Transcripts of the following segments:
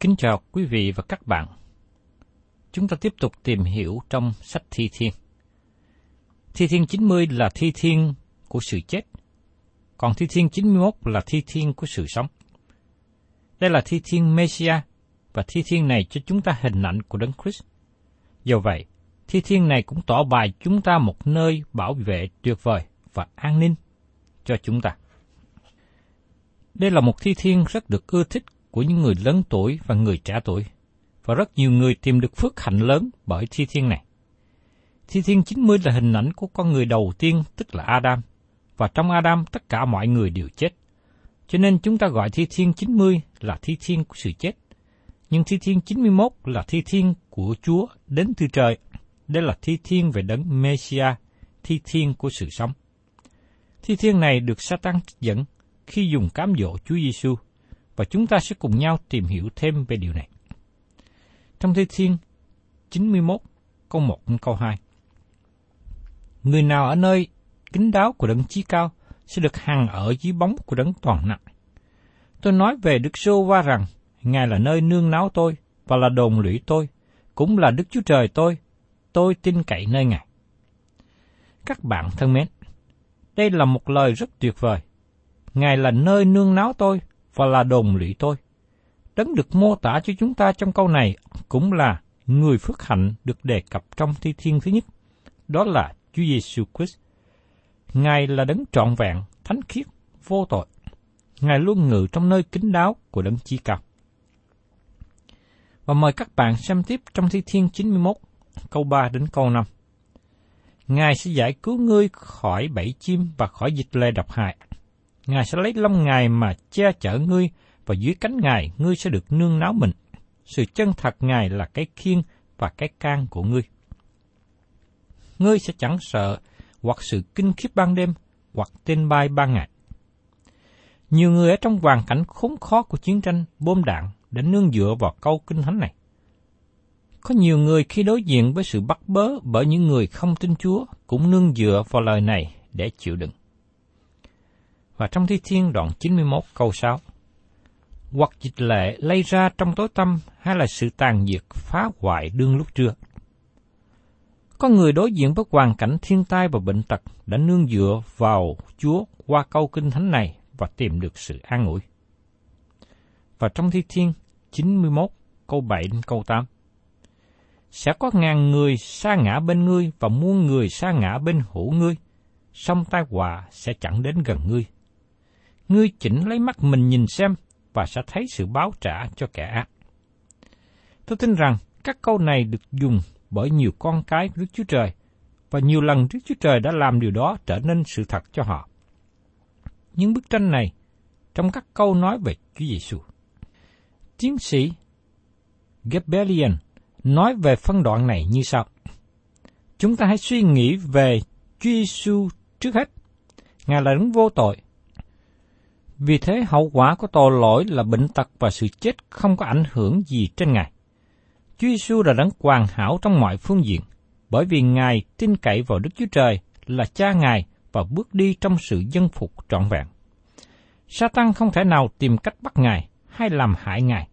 Kính chào quý vị và các bạn. Chúng ta tiếp tục tìm hiểu trong sách Thi Thiên. Thi Thiên 90 là thi thiên của sự chết, còn Thi Thiên 91 là thi thiên của sự sống. Đây là thi thiên Messiah và thi thiên này cho chúng ta hình ảnh của Đấng Christ. Do vậy, thi thiên này cũng tỏ bài chúng ta một nơi bảo vệ tuyệt vời và an ninh cho chúng ta. Đây là một thi thiên rất được ưa thích của những người lớn tuổi và người trẻ tuổi, và rất nhiều người tìm được phước hạnh lớn bởi thi thiên này. Thi thiên 90 là hình ảnh của con người đầu tiên, tức là Adam, và trong Adam tất cả mọi người đều chết. Cho nên chúng ta gọi thi thiên 90 là thi thiên của sự chết. Nhưng thi thiên 91 là thi thiên của Chúa đến từ trời. Đây là thi thiên về đấng Messiah, thi thiên của sự sống. Thi thiên này được Satan trích dẫn khi dùng cám dỗ Chúa Giêsu và chúng ta sẽ cùng nhau tìm hiểu thêm về điều này. Trong Thi Thiên 91, câu 1 đến câu 2. Người nào ở nơi kính đáo của đấng chí cao sẽ được hằng ở dưới bóng của đấng toàn năng Tôi nói về Đức Sô Va rằng, Ngài là nơi nương náu tôi và là đồn lũy tôi, cũng là Đức Chúa Trời tôi, tôi tin cậy nơi Ngài. Các bạn thân mến, đây là một lời rất tuyệt vời. Ngài là nơi nương náu tôi và là đồng lũy tôi. Đấng được mô tả cho chúng ta trong câu này cũng là người phước hạnh được đề cập trong thi thiên thứ nhất. Đó là Chúa Giêsu Christ. Ngài là đấng trọn vẹn, thánh khiết, vô tội. Ngài luôn ngự trong nơi kính đáo của đấng chi cao. Và mời các bạn xem tiếp trong Thi Thiên 91, câu 3 đến câu 5. Ngài sẽ giải cứu ngươi khỏi bẫy chim và khỏi dịch lê độc hại. Ngài sẽ lấy lông Ngài mà che chở ngươi, và dưới cánh Ngài ngươi sẽ được nương náo mình. Sự chân thật Ngài là cái khiên và cái can của ngươi. Ngươi sẽ chẳng sợ hoặc sự kinh khiếp ban đêm, hoặc tên bay ban ngày. Nhiều người ở trong hoàn cảnh khốn khó của chiến tranh, bom đạn đã nương dựa vào câu kinh thánh này. Có nhiều người khi đối diện với sự bắt bớ bởi những người không tin Chúa cũng nương dựa vào lời này để chịu đựng. Và trong Thi Thiên đoạn 91 câu 6 Hoặc dịch lệ lây ra trong tối tâm hay là sự tàn diệt phá hoại đương lúc trưa. Có người đối diện với hoàn cảnh thiên tai và bệnh tật đã nương dựa vào Chúa qua câu kinh thánh này và tìm được sự an ủi. Và trong Thi Thiên 91 câu 7 đến câu 8 sẽ có ngàn người sa ngã bên ngươi và muôn người sa ngã bên hữu ngươi, song tai họa sẽ chẳng đến gần ngươi. Ngươi chỉnh lấy mắt mình nhìn xem và sẽ thấy sự báo trả cho kẻ ác. Tôi tin rằng các câu này được dùng bởi nhiều con cái của Đức Chúa Trời, và nhiều lần Đức Chúa Trời đã làm điều đó trở nên sự thật cho họ. Những bức tranh này trong các câu nói về Chúa Giêsu. Tiến sĩ Gebelian nói về phân đoạn này như sau. Chúng ta hãy suy nghĩ về Chúa Giêsu trước hết. Ngài là đấng vô tội. Vì thế hậu quả của tội lỗi là bệnh tật và sự chết không có ảnh hưởng gì trên Ngài. Chúa Giêsu là đấng hoàn hảo trong mọi phương diện, bởi vì Ngài tin cậy vào Đức Chúa Trời là cha Ngài và bước đi trong sự dân phục trọn vẹn. Satan không thể nào tìm cách bắt Ngài hay làm hại Ngài.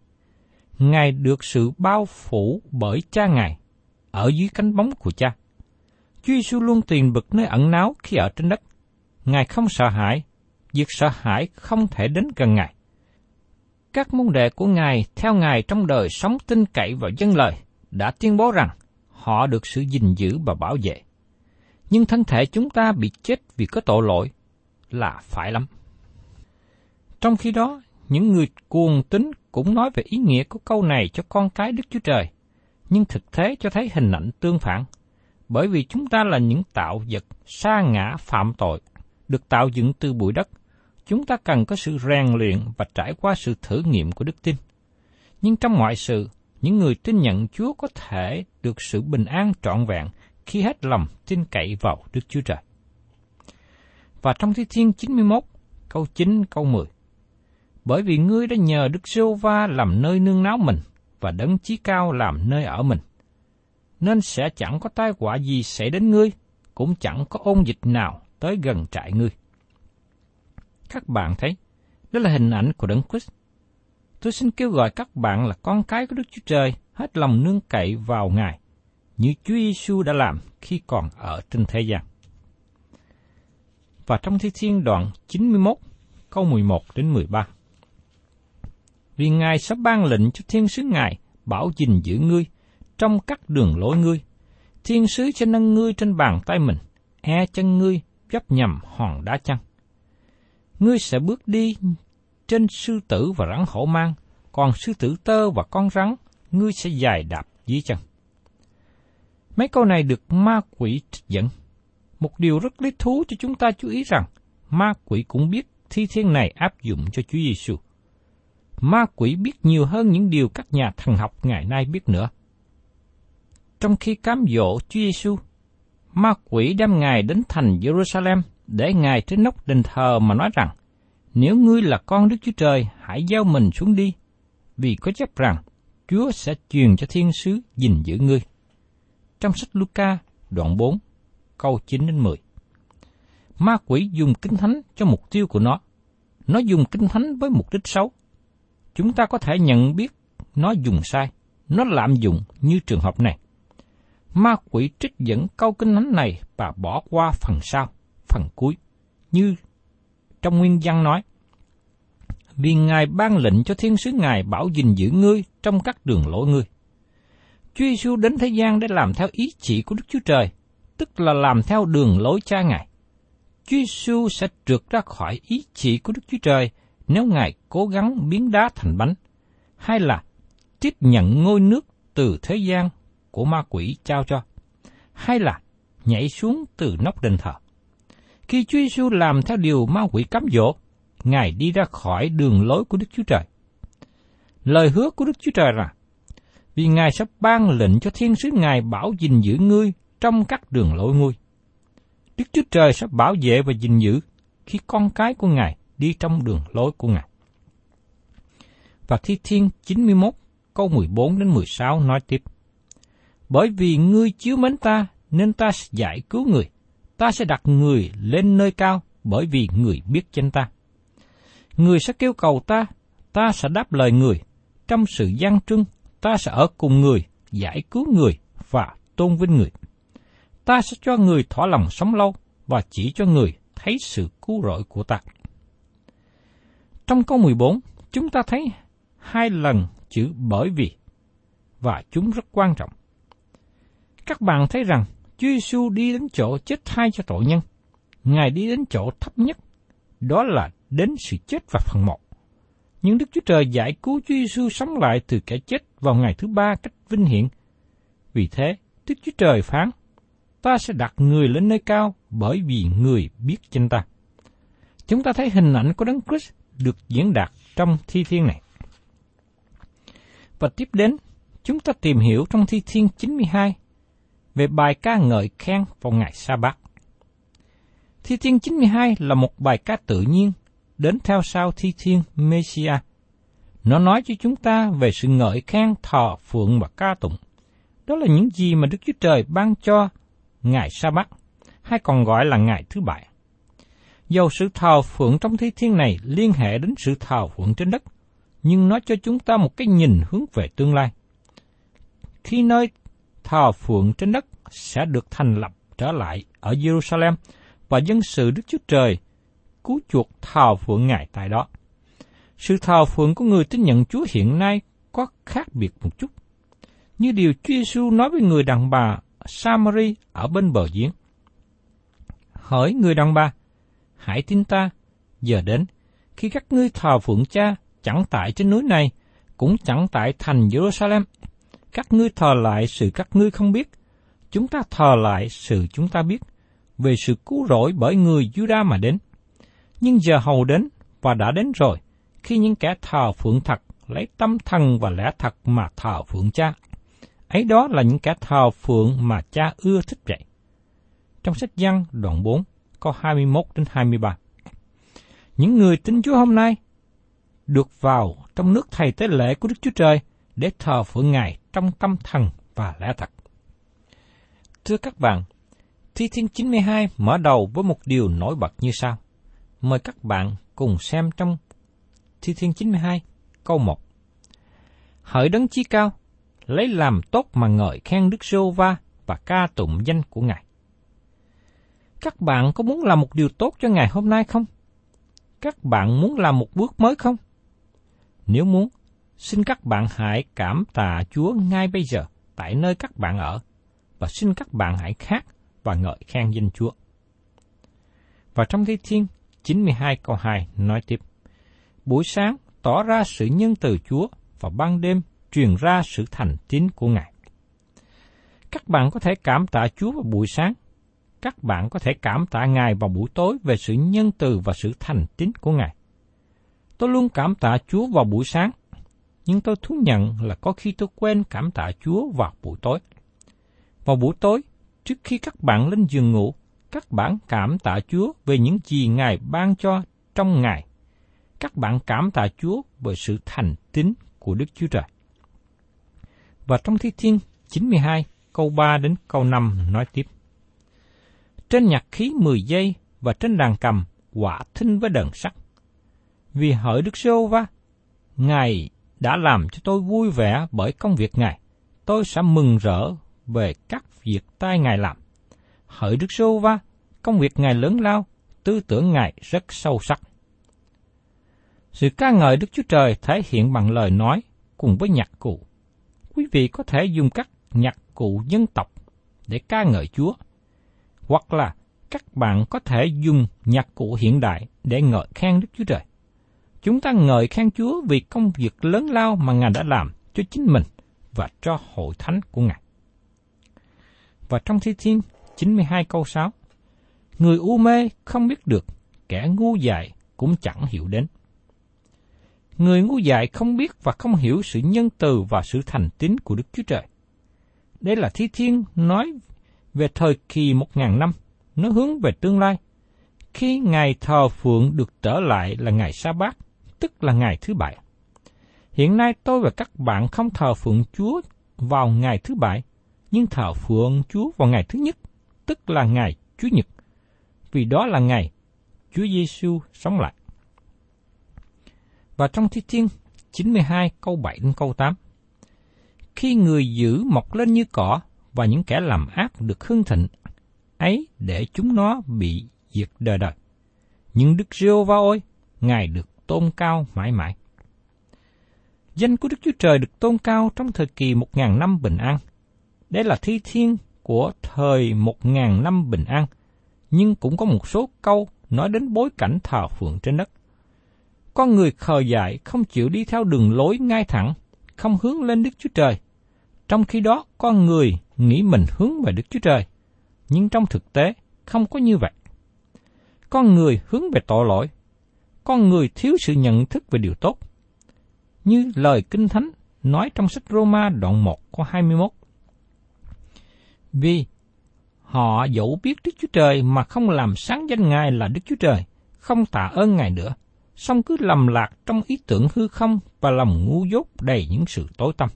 Ngài được sự bao phủ bởi cha Ngài, ở dưới cánh bóng của cha. Chúa Giêsu luôn tìm bực nơi ẩn náu khi ở trên đất. Ngài không sợ hãi, việc sợ hãi không thể đến gần Ngài. Các môn đệ của Ngài theo Ngài trong đời sống tin cậy vào dân lời đã tuyên bố rằng họ được sự gìn giữ và bảo vệ. Nhưng thân thể chúng ta bị chết vì có tội lỗi là phải lắm. Trong khi đó, những người cuồng tín cũng nói về ý nghĩa của câu này cho con cái Đức Chúa Trời, nhưng thực tế cho thấy hình ảnh tương phản, bởi vì chúng ta là những tạo vật sa ngã phạm tội, được tạo dựng từ bụi đất. Chúng ta cần có sự rèn luyện và trải qua sự thử nghiệm của đức tin. Nhưng trong mọi sự, những người tin nhận Chúa có thể được sự bình an trọn vẹn khi hết lòng tin cậy vào Đức Chúa Trời. Và trong Thi Thiên 91, câu 9, câu 10, bởi vì ngươi đã nhờ Đức Sô Va làm nơi nương náu mình và đấng chí cao làm nơi ở mình. Nên sẽ chẳng có tai họa gì xảy đến ngươi, cũng chẳng có ôn dịch nào tới gần trại ngươi. Các bạn thấy, đó là hình ảnh của Đấng Christ. Tôi xin kêu gọi các bạn là con cái của Đức Chúa Trời hết lòng nương cậy vào Ngài, như Chúa Giêsu đã làm khi còn ở trên thế gian. Và trong Thi Thiên đoạn 91, câu 11 đến 13 vì Ngài sẽ ban lệnh cho thiên sứ Ngài bảo gìn giữ ngươi trong các đường lối ngươi. Thiên sứ sẽ nâng ngươi trên bàn tay mình, e chân ngươi chấp nhầm hòn đá chăng. Ngươi sẽ bước đi trên sư tử và rắn hổ mang, còn sư tử tơ và con rắn, ngươi sẽ dài đạp dưới chân. Mấy câu này được ma quỷ trích dẫn. Một điều rất lý thú cho chúng ta chú ý rằng, ma quỷ cũng biết thi thiên này áp dụng cho Chúa Giêsu ma quỷ biết nhiều hơn những điều các nhà thần học ngày nay biết nữa. Trong khi cám dỗ Chúa Giêsu, ma quỷ đem Ngài đến thành Jerusalem để Ngài trên nóc đền thờ mà nói rằng, nếu ngươi là con Đức Chúa Trời, hãy giao mình xuống đi, vì có chép rằng Chúa sẽ truyền cho thiên sứ gìn giữ ngươi. Trong sách Luca, đoạn 4, câu 9 đến 10. Ma quỷ dùng kinh thánh cho mục tiêu của nó. Nó dùng kinh thánh với mục đích xấu chúng ta có thể nhận biết nó dùng sai, nó lạm dụng như trường hợp này. Ma quỷ trích dẫn câu kinh thánh này và bỏ qua phần sau, phần cuối, như trong nguyên văn nói. Vì Ngài ban lệnh cho thiên sứ Ngài bảo gìn giữ ngươi trong các đường lối ngươi. Chúa Giêsu đến thế gian để làm theo ý chỉ của Đức Chúa Trời, tức là làm theo đường lối cha Ngài. Chúa Giêsu sẽ trượt ra khỏi ý chỉ của Đức Chúa Trời nếu Ngài cố gắng biến đá thành bánh, hay là tiếp nhận ngôi nước từ thế gian của ma quỷ trao cho, hay là nhảy xuống từ nóc đền thờ. Khi Chúa Giêsu làm theo điều ma quỷ cám dỗ, Ngài đi ra khỏi đường lối của Đức Chúa Trời. Lời hứa của Đức Chúa Trời là, vì Ngài sắp ban lệnh cho thiên sứ Ngài bảo gìn giữ ngươi trong các đường lối ngươi. Đức Chúa Trời sẽ bảo vệ và gìn giữ khi con cái của Ngài đi trong đường lối của Ngài. Và Thi Thiên 91 câu 14 đến 16 nói tiếp. Bởi vì ngươi chiếu mến ta, nên ta sẽ giải cứu người. Ta sẽ đặt người lên nơi cao, bởi vì người biết danh ta. Người sẽ kêu cầu ta, ta sẽ đáp lời người. Trong sự gian trưng, ta sẽ ở cùng người, giải cứu người và tôn vinh người. Ta sẽ cho người thỏa lòng sống lâu và chỉ cho người thấy sự cứu rỗi của ta. Trong câu 14, chúng ta thấy hai lần chữ bởi vì, và chúng rất quan trọng. Các bạn thấy rằng Chúa Giêsu đi đến chỗ chết thay cho tội nhân. Ngài đi đến chỗ thấp nhất, đó là đến sự chết và phần một. Nhưng Đức Chúa Trời giải cứu Chúa Giêsu sống lại từ kẻ chết vào ngày thứ ba cách vinh hiển. Vì thế, Đức Chúa Trời phán, ta sẽ đặt người lên nơi cao bởi vì người biết chân ta. Chúng ta thấy hình ảnh của Đấng Christ được diễn đạt trong thi thiên này. Và tiếp đến, chúng ta tìm hiểu trong thi thiên 92 về bài ca ngợi khen vào ngày sa bát. Thi thiên 92 là một bài ca tự nhiên đến theo sau thi thiên Messiah. Nó nói cho chúng ta về sự ngợi khen thờ phượng và ca tụng. Đó là những gì mà Đức Chúa Trời ban cho ngày sa bát hay còn gọi là ngày thứ bảy. Dầu sự thờ phượng trong thi thiên này liên hệ đến sự thờ phượng trên đất, nhưng nó cho chúng ta một cái nhìn hướng về tương lai. Khi nơi thờ phượng trên đất sẽ được thành lập trở lại ở Jerusalem và dân sự Đức Chúa Trời cứu chuộc thờ phượng Ngài tại đó. Sự thờ phượng của người tin nhận Chúa hiện nay có khác biệt một chút. Như điều Chúa Giêsu nói với người đàn bà Samari ở bên bờ giếng. Hỏi người đàn bà, hãy tin ta, giờ đến, khi các ngươi thờ phượng cha chẳng tại trên núi này, cũng chẳng tại thành Jerusalem. Các ngươi thờ lại sự các ngươi không biết, chúng ta thờ lại sự chúng ta biết, về sự cứu rỗi bởi người Juda mà đến. Nhưng giờ hầu đến và đã đến rồi, khi những kẻ thờ phượng thật lấy tâm thần và lẽ thật mà thờ phượng cha. Ấy đó là những kẻ thờ phượng mà cha ưa thích vậy. Trong sách Giăng đoạn 4, câu 21 đến 23. Những người tin Chúa hôm nay được vào trong nước thầy tế lễ của Đức Chúa Trời để thờ phượng Ngài trong tâm thần và lẽ thật. Thưa các bạn, Thi Thiên 92 mở đầu với một điều nổi bật như sau. Mời các bạn cùng xem trong Thi Thiên 92 câu 1. Hỡi đấng chí cao, lấy làm tốt mà ngợi khen Đức Sô Va và ca tụng danh của Ngài. Các bạn có muốn làm một điều tốt cho ngày hôm nay không? Các bạn muốn làm một bước mới không? Nếu muốn, xin các bạn hãy cảm tạ Chúa ngay bây giờ tại nơi các bạn ở và xin các bạn hãy khác và ngợi khen danh Chúa. Và trong Thi Thiên 92 câu 2 nói tiếp, Buổi sáng tỏ ra sự nhân từ Chúa và ban đêm truyền ra sự thành tín của Ngài. Các bạn có thể cảm tạ Chúa vào buổi sáng, các bạn có thể cảm tạ Ngài vào buổi tối về sự nhân từ và sự thành tín của Ngài. Tôi luôn cảm tạ Chúa vào buổi sáng, nhưng tôi thú nhận là có khi tôi quên cảm tạ Chúa vào buổi tối. Vào buổi tối, trước khi các bạn lên giường ngủ, các bạn cảm tạ Chúa về những gì Ngài ban cho trong ngày. Các bạn cảm tạ Chúa về sự thành tín của Đức Chúa Trời. Và trong Thi Thiên 92, câu 3 đến câu 5 nói tiếp. Trên nhạc khí 10 giây và trên đàn cầm quả thinh với đờn sắt. Vì hỡi Đức Sô Va, Ngài đã làm cho tôi vui vẻ bởi công việc Ngài. Tôi sẽ mừng rỡ về các việc tay Ngài làm. Hỡi Đức Sô Va, công việc Ngài lớn lao, tư tưởng Ngài rất sâu sắc. Sự ca ngợi Đức Chúa Trời thể hiện bằng lời nói cùng với nhạc cụ. Quý vị có thể dùng các nhạc cụ dân tộc để ca ngợi Chúa, hoặc là các bạn có thể dùng nhạc cụ hiện đại để ngợi khen Đức Chúa Trời. Chúng ta ngợi khen Chúa vì công việc lớn lao mà Ngài đã làm cho chính mình và cho hội thánh của Ngài. Và trong Thi Thiên 92 câu 6, Người u mê không biết được, kẻ ngu dại cũng chẳng hiểu đến. Người ngu dại không biết và không hiểu sự nhân từ và sự thành tín của Đức Chúa Trời. Đây là Thi Thiên nói về thời kỳ một ngàn năm, nó hướng về tương lai. Khi ngày thờ phượng được trở lại là ngày sa bát, tức là ngày thứ bảy. Hiện nay tôi và các bạn không thờ phượng Chúa vào ngày thứ bảy, nhưng thờ phượng Chúa vào ngày thứ nhất, tức là ngày Chúa Nhật, vì đó là ngày Chúa Giêsu sống lại. Và trong Thi Thiên 92 câu 7 đến câu 8, Khi người giữ mọc lên như cỏ và những kẻ làm ác được hưng thịnh, ấy để chúng nó bị diệt đời đời. Nhưng Đức Rêu Va ôi, Ngài được tôn cao mãi mãi. Danh của Đức Chúa Trời được tôn cao trong thời kỳ một ngàn năm bình an – đây là thi thiên của thời một ngàn năm bình an, nhưng cũng có một số câu nói đến bối cảnh thờ phượng trên đất. Con người khờ dại không chịu đi theo đường lối ngay thẳng, không hướng lên Đức Chúa Trời. Trong khi đó, con người nghĩ mình hướng về Đức Chúa Trời, nhưng trong thực tế không có như vậy. Con người hướng về tội lỗi, con người thiếu sự nhận thức về điều tốt. Như lời Kinh Thánh nói trong sách Roma đoạn 1 câu 21. Vì họ dẫu biết Đức Chúa Trời mà không làm sáng danh Ngài là Đức Chúa Trời, không tạ ơn Ngài nữa, song cứ lầm lạc trong ý tưởng hư không và lòng ngu dốt đầy những sự tối tâm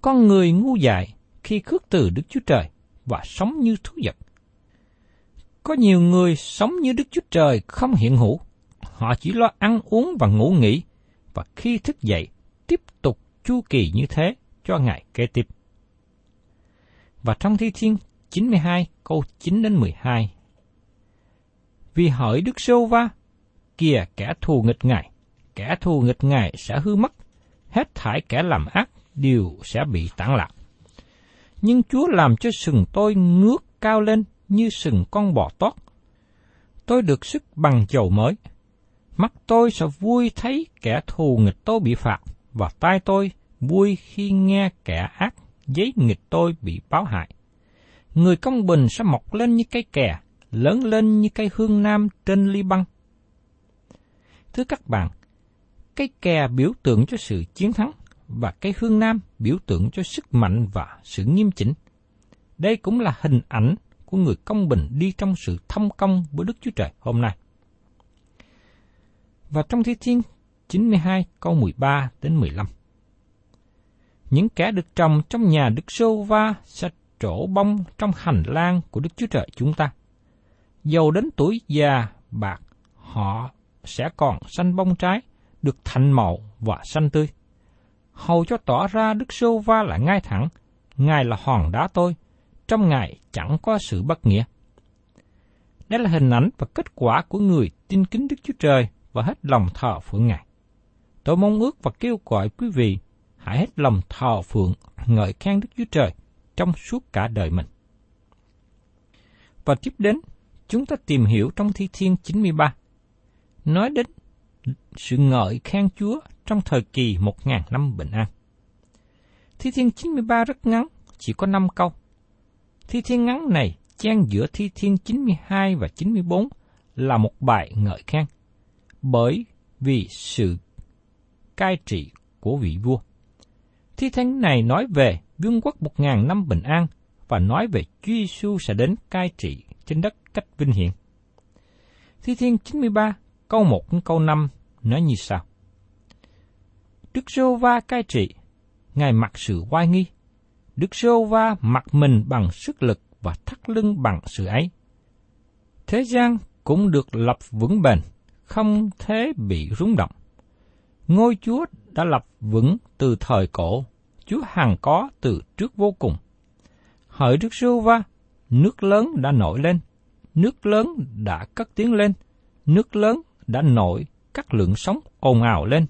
Con người ngu dại khi khước từ Đức Chúa Trời và sống như thú vật. Có nhiều người sống như Đức Chúa Trời không hiện hữu. Họ chỉ lo ăn uống và ngủ nghỉ, và khi thức dậy, tiếp tục chu kỳ như thế cho ngày kế tiếp. Và trong Thi Thiên 92 câu 9 đến 12. Vì hỡi Đức Sô Va, kìa kẻ thù nghịch Ngài, kẻ thù nghịch Ngài sẽ hư mất, hết thải kẻ làm ác đều sẽ bị tản lạc. Nhưng Chúa làm cho sừng tôi ngước cao lên như sừng con bò tót. Tôi được sức bằng dầu mới. Mắt tôi sẽ vui thấy kẻ thù nghịch tôi bị phạt, và tai tôi vui khi nghe kẻ ác giấy nghịch tôi bị báo hại. Người công bình sẽ mọc lên như cây kè, lớn lên như cây hương nam trên ly băng. Thưa các bạn, cây kè biểu tượng cho sự chiến thắng, và cây hương nam biểu tượng cho sức mạnh và sự nghiêm chỉnh. Đây cũng là hình ảnh của người công bình đi trong sự thông công với Đức Chúa Trời hôm nay. Và trong Thi Thiên 92 câu 13 đến 15. Những kẻ được trồng trong nhà Đức Sô Va sẽ trổ bông trong hành lang của Đức Chúa Trời chúng ta. Dầu đến tuổi già, bạc, họ sẽ còn xanh bông trái, được thành màu và xanh tươi. Hầu cho tỏ ra Đức Sô Va là ngay thẳng, Ngài là hòn đá tôi, trong Ngài chẳng có sự bất nghĩa. Đây là hình ảnh và kết quả của người tin kính Đức Chúa Trời và hết lòng thờ phượng Ngài. Tôi mong ước và kêu gọi quý vị hãy hết lòng thờ phượng ngợi khen Đức Chúa Trời trong suốt cả đời mình. Và tiếp đến, chúng ta tìm hiểu trong Thi Thiên 93, nói đến sự ngợi khen Chúa trong thời kỳ một ngàn năm bình an. Thi Thiên 93 rất ngắn, chỉ có 5 câu. Thi Thiên ngắn này chen giữa Thi Thiên 92 và 94 là một bài ngợi khen, bởi vì sự cai trị của vị vua. Thi thánh này nói về vương quốc một ngàn năm bình an và nói về Chúa Giêsu sẽ đến cai trị trên đất cách vinh hiển. Thi Thiên 93 câu 1 đến câu 5 nói như sau. Đức Sô Va cai trị, Ngài mặc sự oai nghi. Đức Sô Va mặc mình bằng sức lực và thắt lưng bằng sự ấy. Thế gian cũng được lập vững bền, không thế bị rung động. Ngôi Chúa đã lập vững từ thời cổ, Chúa hằng có từ trước vô cùng. Hỡi Đức Sưu Va, nước lớn đã nổi lên, nước lớn đã cất tiếng lên, nước lớn đã nổi các lượng sóng ồn ào lên.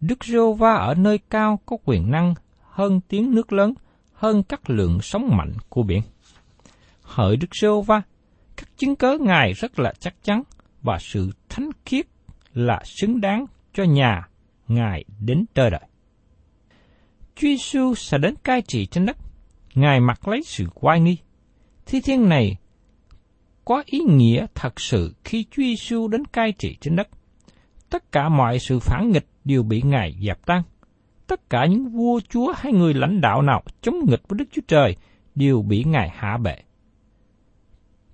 Đức Sưu Va ở nơi cao có quyền năng hơn tiếng nước lớn, hơn các lượng sóng mạnh của biển. Hỡi Đức Sưu Va, các chứng cớ Ngài rất là chắc chắn và sự thánh khiết là xứng đáng cho nhà Ngài đến trời đời. Chúa Giêsu sẽ đến cai trị trên đất. Ngài mặc lấy sự quay nghi. Thi thiên này có ý nghĩa thật sự khi Chúa Giêsu đến cai trị trên đất. Tất cả mọi sự phản nghịch đều bị Ngài dẹp tan. Tất cả những vua chúa hay người lãnh đạo nào chống nghịch với Đức Chúa Trời đều bị Ngài hạ bệ.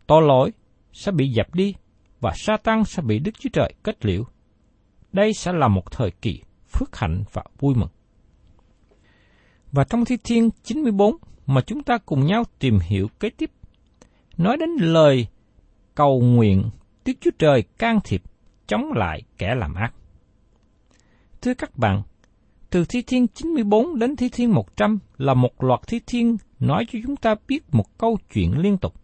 Tội lỗi sẽ bị dẹp đi và Satan sẽ bị Đức Chúa Trời kết liễu. Đây sẽ là một thời kỳ phước hạnh và vui mừng. Và trong Thi Thiên 94 mà chúng ta cùng nhau tìm hiểu kế tiếp, nói đến lời cầu nguyện Đức Chúa Trời can thiệp chống lại kẻ làm ác. Thưa các bạn, từ Thi Thiên 94 đến Thi Thiên 100 là một loạt Thi Thiên nói cho chúng ta biết một câu chuyện liên tục.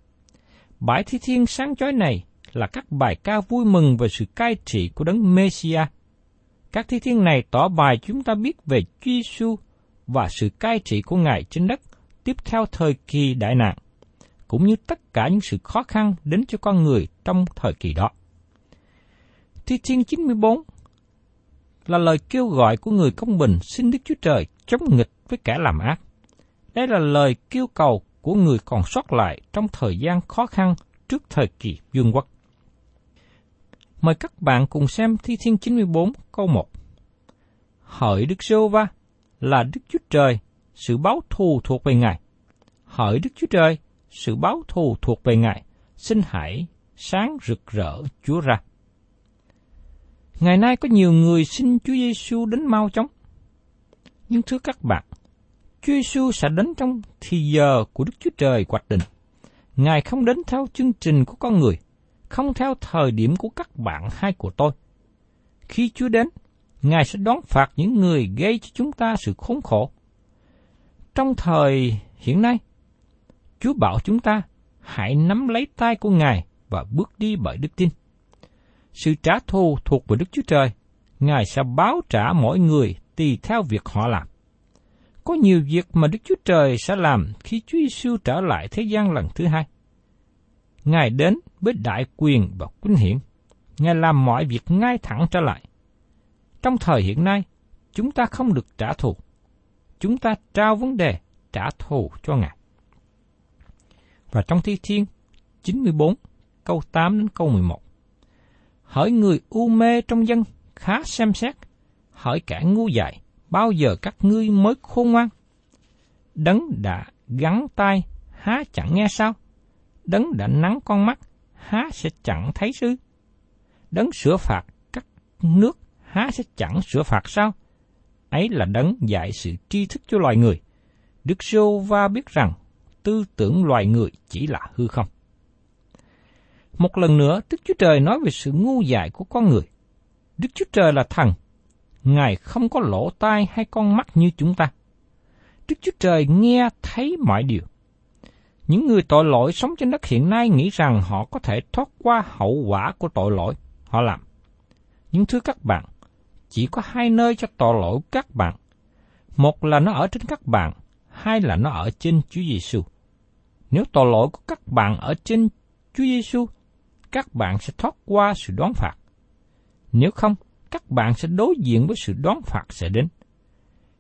Bãi Thi Thiên sáng chói này là các bài ca vui mừng về sự cai trị của đấng Messiah. Các Thi Thiên này tỏ bài chúng ta biết về Chúa Giêsu và sự cai trị của Ngài trên đất tiếp theo thời kỳ đại nạn, cũng như tất cả những sự khó khăn đến cho con người trong thời kỳ đó. Thi Thiên 94 là lời kêu gọi của người công bình xin Đức Chúa Trời chống nghịch với kẻ làm ác. Đây là lời kêu cầu của người còn sót lại trong thời gian khó khăn trước thời kỳ vương quốc. Mời các bạn cùng xem Thi Thiên 94 câu 1. Hỡi Đức Sô Va là Đức Chúa Trời, sự báo thù thuộc về Ngài. Hỡi Đức Chúa Trời, sự báo thù thuộc về Ngài, xin hãy sáng rực rỡ Chúa ra. Ngày nay có nhiều người xin Chúa Giêsu đến mau chóng. Nhưng thưa các bạn, Chúa Giêsu sẽ đến trong thì giờ của Đức Chúa Trời hoạch định. Ngài không đến theo chương trình của con người, không theo thời điểm của các bạn hay của tôi. Khi Chúa đến, Ngài sẽ đón phạt những người gây cho chúng ta sự khốn khổ. Trong thời hiện nay, Chúa bảo chúng ta hãy nắm lấy tay của Ngài và bước đi bởi đức tin. Sự trả thù thuộc về Đức Chúa Trời, Ngài sẽ báo trả mỗi người tùy theo việc họ làm. Có nhiều việc mà Đức Chúa Trời sẽ làm khi Chúa Giêsu trở lại thế gian lần thứ hai. Ngài đến với đại quyền và quynh hiển. Ngài làm mọi việc ngay thẳng trở lại. Trong thời hiện nay, chúng ta không được trả thù. Chúng ta trao vấn đề trả thù cho Ngài. Và trong Thi Thiên 94, câu 8 đến câu 11. Hỡi người u mê trong dân, khá xem xét. Hỡi kẻ ngu dại, bao giờ các ngươi mới khôn ngoan? Đấng đã gắn tay, há chẳng nghe sao? Đấng đã nắng con mắt, há sẽ chẳng thấy sư? Đấng sửa phạt các nước, há sẽ chẳng sửa phạt sao? Ấy là đấng dạy sự tri thức cho loài người. Đức Sô Va biết rằng tư tưởng loài người chỉ là hư không. Một lần nữa, Đức Chúa Trời nói về sự ngu dại của con người. Đức Chúa Trời là thần. Ngài không có lỗ tai hay con mắt như chúng ta. Đức Chúa Trời nghe thấy mọi điều. Những người tội lỗi sống trên đất hiện nay nghĩ rằng họ có thể thoát qua hậu quả của tội lỗi họ làm. Nhưng thưa các bạn, chỉ có hai nơi cho tội lỗi các bạn. Một là nó ở trên các bạn, hai là nó ở trên Chúa Giêsu. Nếu tội lỗi của các bạn ở trên Chúa Giêsu, các bạn sẽ thoát qua sự đoán phạt. Nếu không, các bạn sẽ đối diện với sự đoán phạt sẽ đến.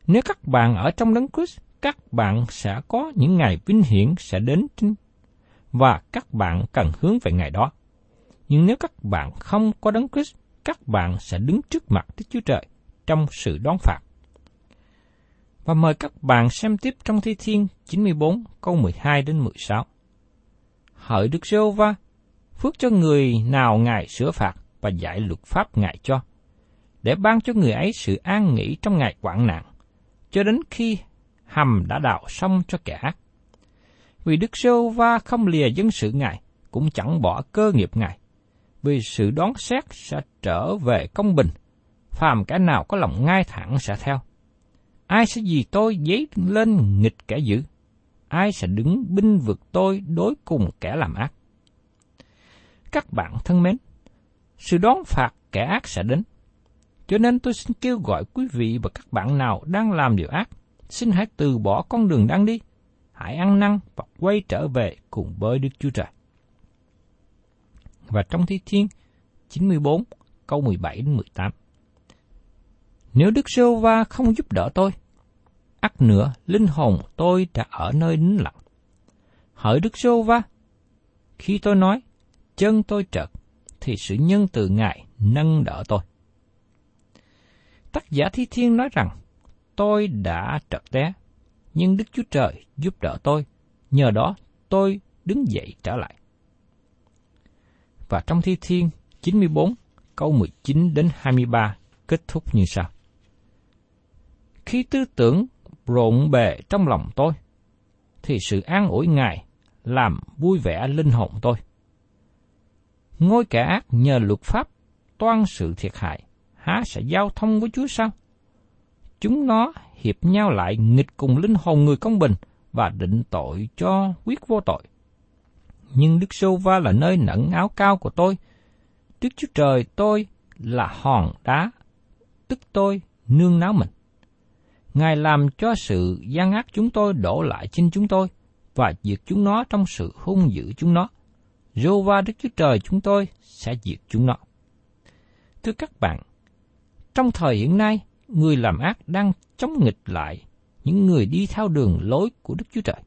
Nếu các bạn ở trong đấng Christ, các bạn sẽ có những ngày vinh hiển sẽ đến và các bạn cần hướng về ngày đó. Nhưng nếu các bạn không có đấng Christ, các bạn sẽ đứng trước mặt Đức Chúa Trời trong sự đón phạt. Và mời các bạn xem tiếp trong Thi Thiên 94 câu 12 đến 16. Hỡi Đức giê va phước cho người nào Ngài sửa phạt và giải luật pháp Ngài cho, để ban cho người ấy sự an nghỉ trong ngày quảng nạn, cho đến khi hầm đã đào xong cho kẻ ác. Vì Đức giê va không lìa dân sự Ngài, cũng chẳng bỏ cơ nghiệp Ngài, vì sự đoán xét sẽ trở về công bình, phàm kẻ nào có lòng ngay thẳng sẽ theo Ai sẽ vì tôi dấy lên nghịch kẻ dữ? Ai sẽ đứng binh vực tôi đối cùng kẻ làm ác? Các bạn thân mến, sự đón phạt kẻ ác sẽ đến. Cho nên tôi xin kêu gọi quý vị và các bạn nào đang làm điều ác, xin hãy từ bỏ con đường đang đi, hãy ăn năn và quay trở về cùng với Đức Chúa Trời. Và trong Thi Thiên 94 câu 17 đến 18. Nếu Đức Sô Va không giúp đỡ tôi, ắt nữa linh hồn tôi đã ở nơi nín lặng. Hỡi Đức Sô Va, khi tôi nói, chân tôi trật, thì sự nhân từ Ngài nâng đỡ tôi. Tác giả Thi Thiên nói rằng, tôi đã trật té, nhưng Đức Chúa Trời giúp đỡ tôi, nhờ đó tôi đứng dậy trở lại. Và trong Thi Thiên 94, câu 19 đến 23 kết thúc như sau. Khi tư tưởng rộn bề trong lòng tôi, thì sự an ủi Ngài làm vui vẻ linh hồn tôi. Ngôi kẻ ác nhờ luật pháp toan sự thiệt hại, há sẽ giao thông với Chúa sao? Chúng nó hiệp nhau lại nghịch cùng linh hồn người công bình và định tội cho quyết vô tội. Nhưng Đức Sô Va là nơi nẫn áo cao của tôi. trước Chúa Trời tôi là hòn đá, tức tôi nương náo mình. Ngài làm cho sự gian ác chúng tôi đổ lại trên chúng tôi và diệt chúng nó trong sự hung dữ chúng nó. Rô va Đức Chúa Trời chúng tôi sẽ diệt chúng nó. Thưa các bạn, trong thời hiện nay, người làm ác đang chống nghịch lại những người đi theo đường lối của Đức Chúa Trời.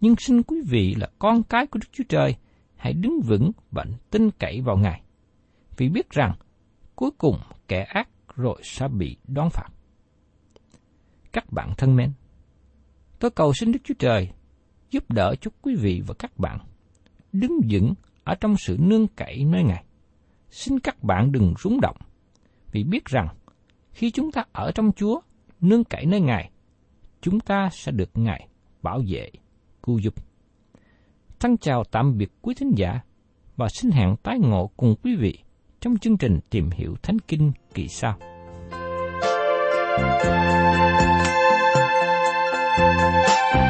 Nhưng xin quý vị là con cái của Đức Chúa Trời, hãy đứng vững và tin cậy vào Ngài. Vì biết rằng, cuối cùng kẻ ác rồi sẽ bị đón phạt. Các bạn thân mến, tôi cầu xin Đức Chúa Trời giúp đỡ cho quý vị và các bạn đứng vững ở trong sự nương cậy nơi Ngài. Xin các bạn đừng rúng động, vì biết rằng khi chúng ta ở trong Chúa, nương cậy nơi Ngài, chúng ta sẽ được Ngài bảo vệ, cứu giúp. Thân chào tạm biệt quý thính giả và xin hẹn tái ngộ cùng quý vị trong chương trình tìm hiểu Thánh Kinh kỳ sau. thank you